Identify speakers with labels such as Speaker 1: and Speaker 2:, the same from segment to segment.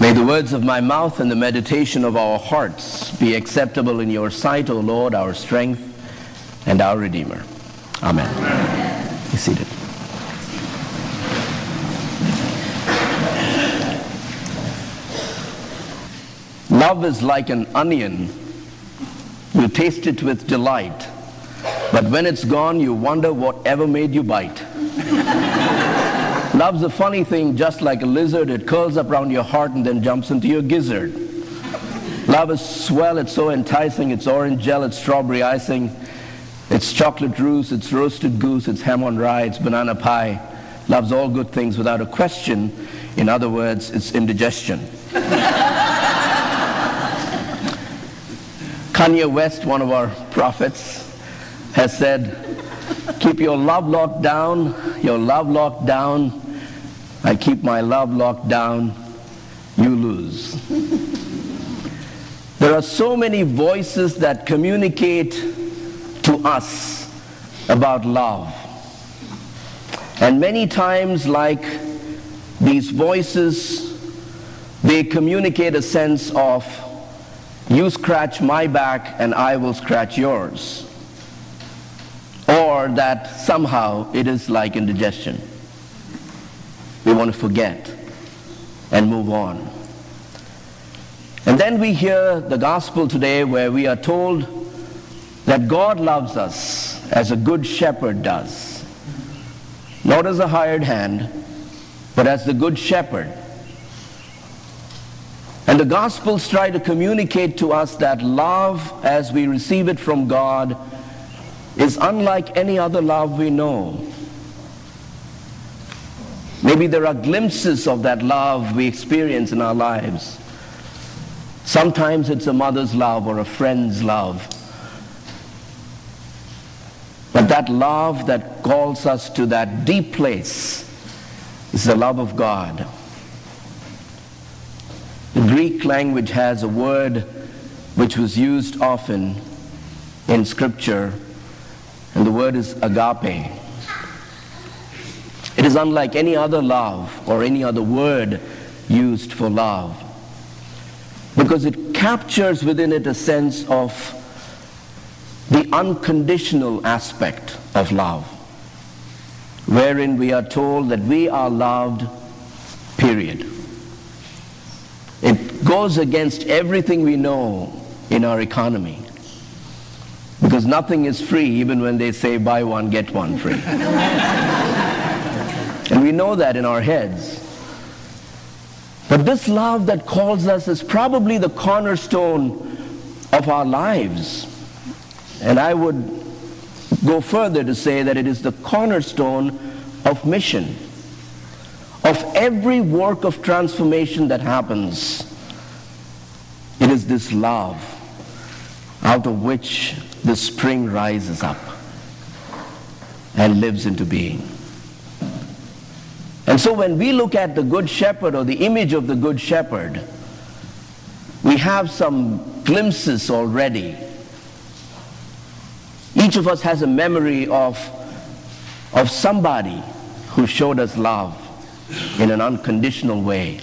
Speaker 1: May the words of my mouth and the meditation of our hearts be acceptable in your sight, O Lord, our strength and our Redeemer. Amen. Be seated. Love is like an onion. You taste it with delight, but when it's gone, you wonder whatever made you bite. Love's a funny thing, just like a lizard. It curls up around your heart and then jumps into your gizzard. Love is swell, it's so enticing. It's orange gel, it's strawberry icing. It's chocolate roost, it's roasted goose, it's ham on rye, it's banana pie. Love's all good things without a question. In other words, it's indigestion. Kanye West, one of our prophets, has said, keep your love locked down, your love locked down, I keep my love locked down, you lose. there are so many voices that communicate to us about love. And many times, like these voices, they communicate a sense of you scratch my back and I will scratch yours. Or that somehow it is like indigestion we want to forget and move on. And then we hear the gospel today where we are told that God loves us as a good shepherd does. Not as a hired hand, but as the good shepherd. And the Gospels try to communicate to us that love, as we receive it from God, is unlike any other love we know. Maybe there are glimpses of that love we experience in our lives. Sometimes it's a mother's love or a friend's love. But that love that calls us to that deep place is the love of God. The Greek language has a word which was used often in Scripture, and the word is agape. It is unlike any other love or any other word used for love because it captures within it a sense of the unconditional aspect of love, wherein we are told that we are loved, period. It goes against everything we know in our economy. Because nothing is free, even when they say buy one, get one free. And we know that in our heads. But this love that calls us is probably the cornerstone of our lives. And I would go further to say that it is the cornerstone of mission, of every work of transformation that happens. It is this love out of which the spring rises up and lives into being. And so when we look at the Good Shepherd or the image of the Good Shepherd, we have some glimpses already. Each of us has a memory of, of somebody who showed us love in an unconditional way.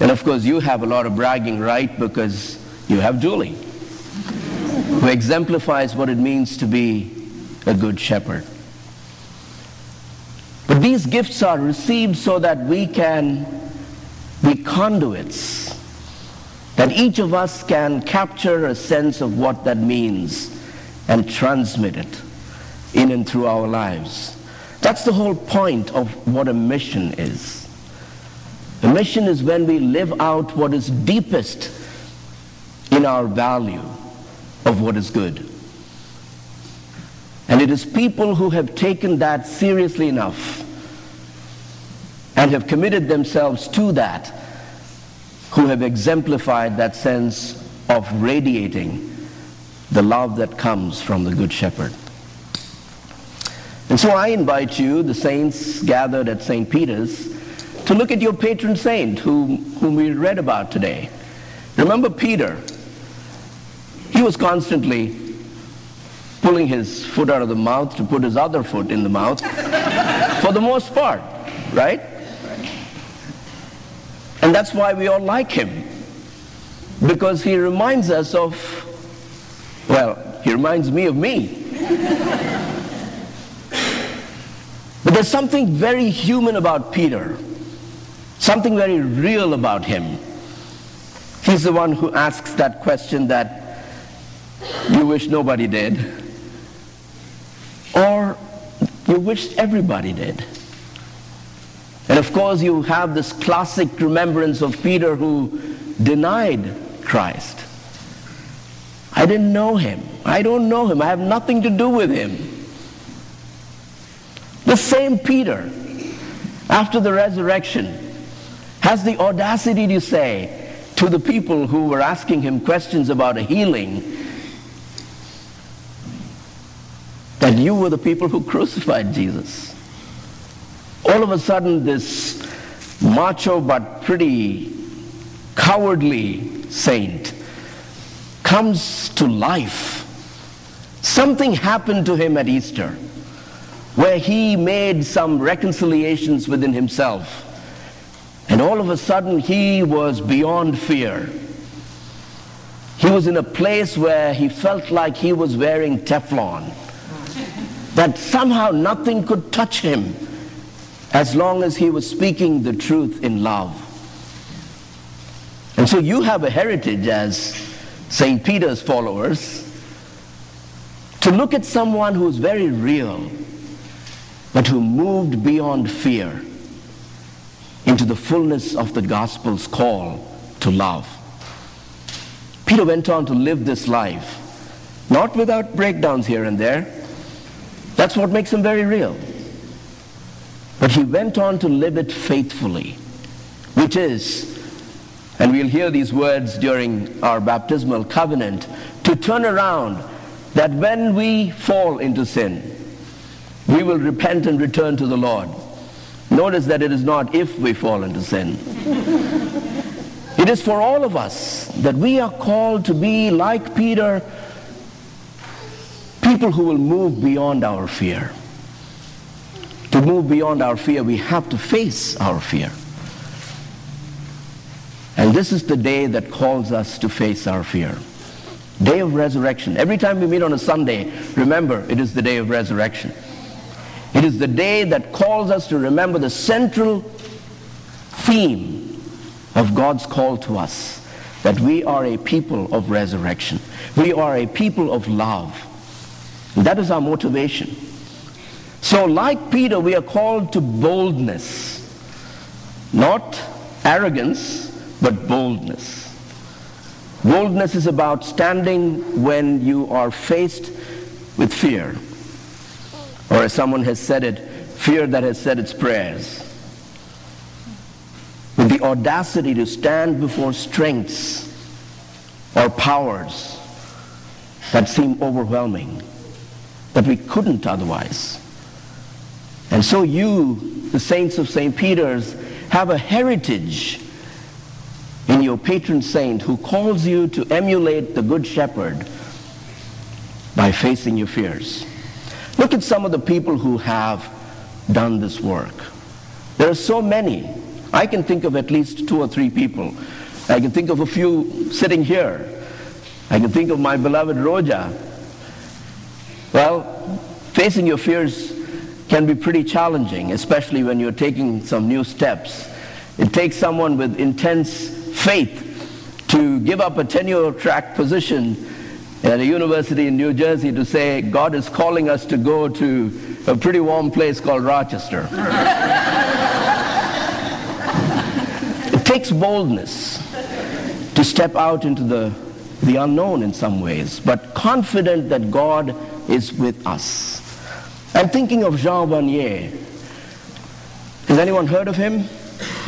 Speaker 1: And of course, you have a lot of bragging right because you have Julie, who exemplifies what it means to be a good shepherd. But these gifts are received so that we can be conduits, that each of us can capture a sense of what that means and transmit it in and through our lives. That's the whole point of what a mission is. A mission is when we live out what is deepest in our value of what is good. And it is people who have taken that seriously enough and have committed themselves to that who have exemplified that sense of radiating the love that comes from the Good Shepherd. And so I invite you, the saints gathered at St. Peter's, to look at your patron saint whom, whom we read about today. Remember Peter. He was constantly pulling his foot out of the mouth to put his other foot in the mouth for the most part, right? And that's why we all like him. Because he reminds us of, well, he reminds me of me. but there's something very human about Peter, something very real about him. He's the one who asks that question that you wish nobody did, you wish everybody did. And of course, you have this classic remembrance of Peter who denied Christ. I didn't know him. I don't know him. I have nothing to do with him. The same Peter, after the resurrection, has the audacity to say to the people who were asking him questions about a healing that you were the people who crucified Jesus all of a sudden this macho but pretty cowardly saint comes to life. Something happened to him at Easter where he made some reconciliations within himself. And all of a sudden he was beyond fear. He was in a place where he felt like he was wearing Teflon. That somehow nothing could touch him as long as he was speaking the truth in love. And so you have a heritage as St. Peter's followers to look at someone who's very real, but who moved beyond fear into the fullness of the gospel's call to love. Peter went on to live this life, not without breakdowns here and there. That's what makes him very real. But he went on to live it faithfully, which is, and we'll hear these words during our baptismal covenant, to turn around that when we fall into sin, we will repent and return to the Lord. Notice that it is not if we fall into sin. it is for all of us that we are called to be like Peter, people who will move beyond our fear. To move beyond our fear, we have to face our fear. And this is the day that calls us to face our fear. Day of resurrection. Every time we meet on a Sunday, remember it is the day of resurrection. It is the day that calls us to remember the central theme of God's call to us that we are a people of resurrection. We are a people of love. That is our motivation. So, like Peter, we are called to boldness. Not arrogance, but boldness. Boldness is about standing when you are faced with fear. Or as someone has said it, fear that has said its prayers. With the audacity to stand before strengths or powers that seem overwhelming, that we couldn't otherwise. And so you, the saints of St. Peter's, have a heritage in your patron saint who calls you to emulate the Good Shepherd by facing your fears. Look at some of the people who have done this work. There are so many. I can think of at least two or three people. I can think of a few sitting here. I can think of my beloved Roja. Well, facing your fears can be pretty challenging, especially when you're taking some new steps. It takes someone with intense faith to give up a tenure track position at a university in New Jersey to say, God is calling us to go to a pretty warm place called Rochester. it takes boldness to step out into the, the unknown in some ways, but confident that God is with us. I'm thinking of Jean Vanier. Has anyone heard of him?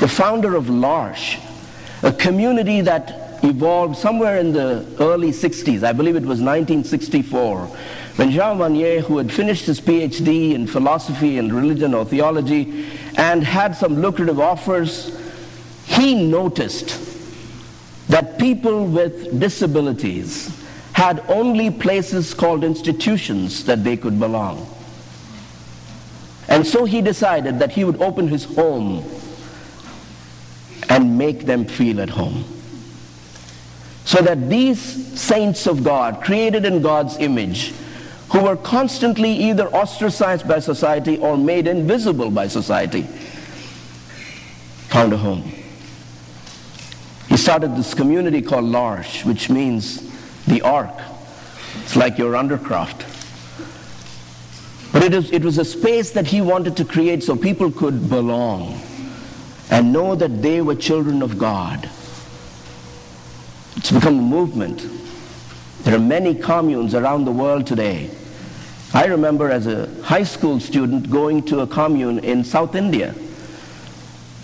Speaker 1: The founder of L'Arche, a community that evolved somewhere in the early 60s. I believe it was 1964. When Jean Vanier, who had finished his PhD in philosophy and religion or theology and had some lucrative offers, he noticed that people with disabilities had only places called institutions that they could belong. And so he decided that he would open his home and make them feel at home. So that these saints of God, created in God's image, who were constantly either ostracized by society or made invisible by society, found a home. He started this community called L'Arche, which means the ark. It's like your undercroft. But it, is, it was a space that he wanted to create so people could belong and know that they were children of God. It's become a movement. There are many communes around the world today. I remember as a high school student going to a commune in South India,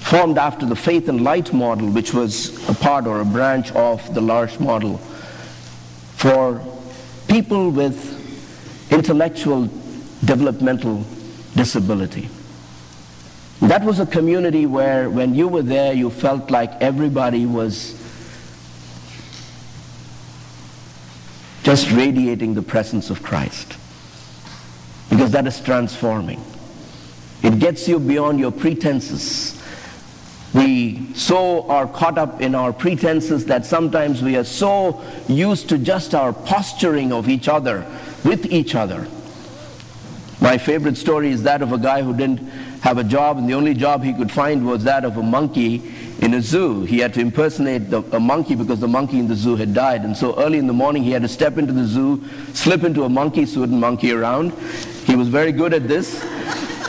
Speaker 1: formed after the Faith and Light model, which was a part or a branch of the L'Arche model, for people with intellectual developmental disability. That was a community where when you were there, you felt like everybody was just radiating the presence of Christ. Because that is transforming. It gets you beyond your pretenses. We so are caught up in our pretenses that sometimes we are so used to just our posturing of each other, with each other. My favorite story is that of a guy who didn't have a job, and the only job he could find was that of a monkey in a zoo. He had to impersonate the, a monkey because the monkey in the zoo had died. And so early in the morning, he had to step into the zoo, slip into a monkey suit, and monkey around. He was very good at this.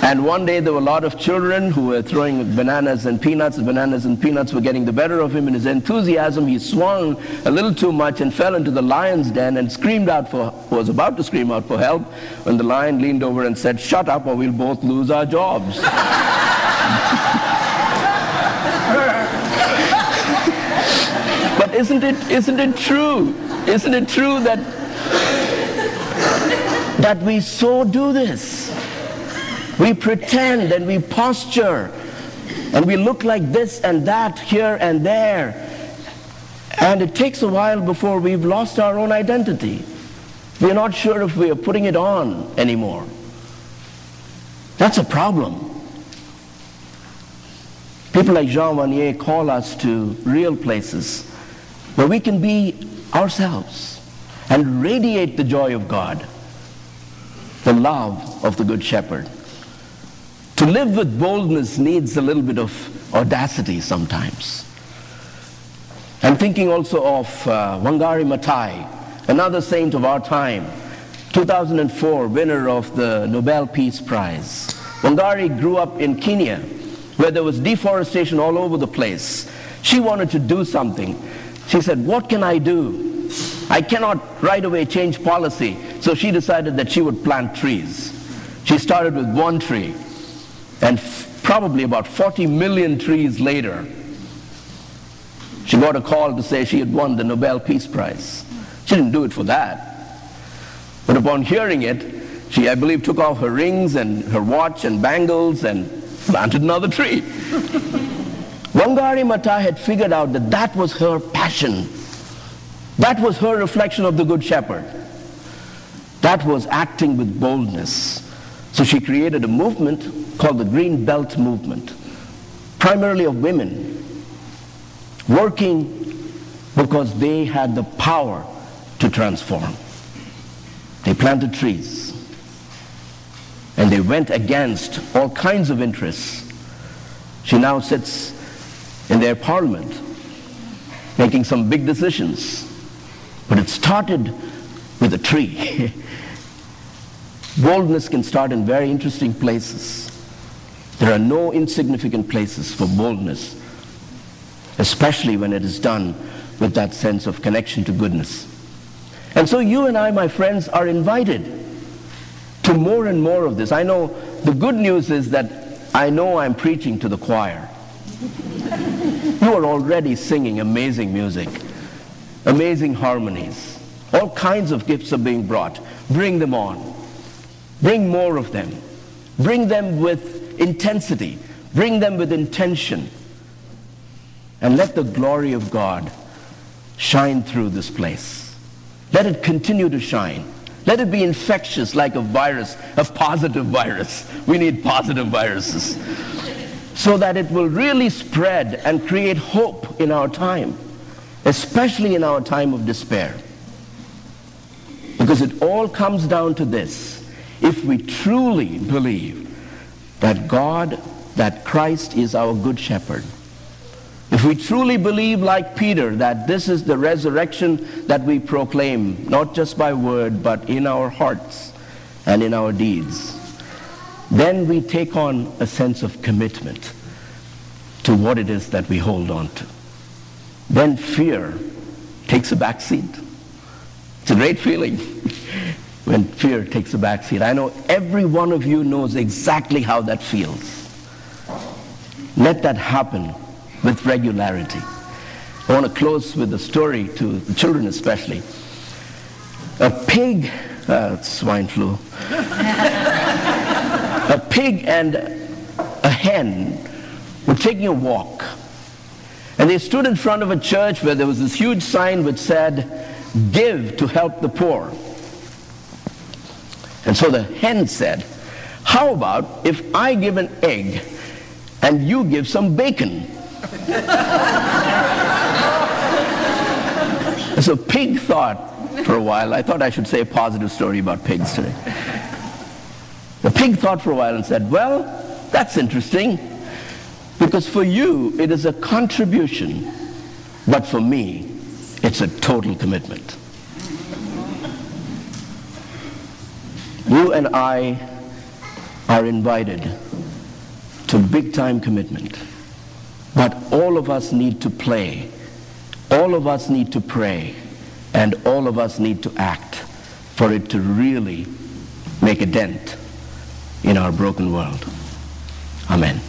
Speaker 1: And one day there were a lot of children who were throwing bananas and peanuts. Bananas and peanuts were getting the better of him. In his enthusiasm, he swung a little too much and fell into the lion's den and screamed out for, was about to scream out for help when the lion leaned over and said, shut up or we'll both lose our jobs. but isn't it, isn't it true? Isn't it true that, that we so do this? We pretend and we posture and we look like this and that here and there. And it takes a while before we've lost our own identity. We're not sure if we are putting it on anymore. That's a problem. People like Jean Vanier call us to real places where we can be ourselves and radiate the joy of God, the love of the Good Shepherd. To live with boldness needs a little bit of audacity sometimes. I'm thinking also of uh, Wangari Maathai, another saint of our time, 2004 winner of the Nobel Peace Prize. Wangari grew up in Kenya, where there was deforestation all over the place. She wanted to do something. She said, What can I do? I cannot right away change policy. So she decided that she would plant trees. She started with one tree. And probably about 40 million trees later, she got a call to say she had won the Nobel Peace Prize. She didn't do it for that. But upon hearing it, she, I believe, took off her rings and her watch and bangles and planted another tree. Wangari Maathai had figured out that that was her passion. That was her reflection of the Good Shepherd. That was acting with boldness. So she created a movement called the Green Belt Movement, primarily of women, working because they had the power to transform. They planted trees. And they went against all kinds of interests. She now sits in their parliament making some big decisions. But it started with a tree. Boldness can start in very interesting places. There are no insignificant places for boldness, especially when it is done with that sense of connection to goodness. And so you and I, my friends, are invited to more and more of this. I know the good news is that I know I'm preaching to the choir. you are already singing amazing music, amazing harmonies. All kinds of gifts are being brought. Bring them on. Bring more of them. Bring them with intensity. Bring them with intention. And let the glory of God shine through this place. Let it continue to shine. Let it be infectious like a virus, a positive virus. We need positive viruses. so that it will really spread and create hope in our time, especially in our time of despair. Because it all comes down to this. If we truly believe that God, that Christ is our good shepherd, if we truly believe, like Peter, that this is the resurrection that we proclaim, not just by word, but in our hearts and in our deeds, then we take on a sense of commitment to what it is that we hold on to. Then fear takes a back seat. It's a great feeling when fear takes a back seat. I know every one of you knows exactly how that feels. Let that happen with regularity. I want to close with a story to the children especially. A pig, uh, swine flu, a pig and a hen were taking a walk. And they stood in front of a church where there was this huge sign which said, Give to help the poor. And so the hen said, How about if I give an egg and you give some bacon? so pig thought for a while, I thought I should say a positive story about pigs today. The pig thought for a while and said, Well, that's interesting because for you it is a contribution, but for me it's a total commitment. You and I are invited to big time commitment. But all of us need to play. All of us need to pray. And all of us need to act for it to really make a dent in our broken world. Amen.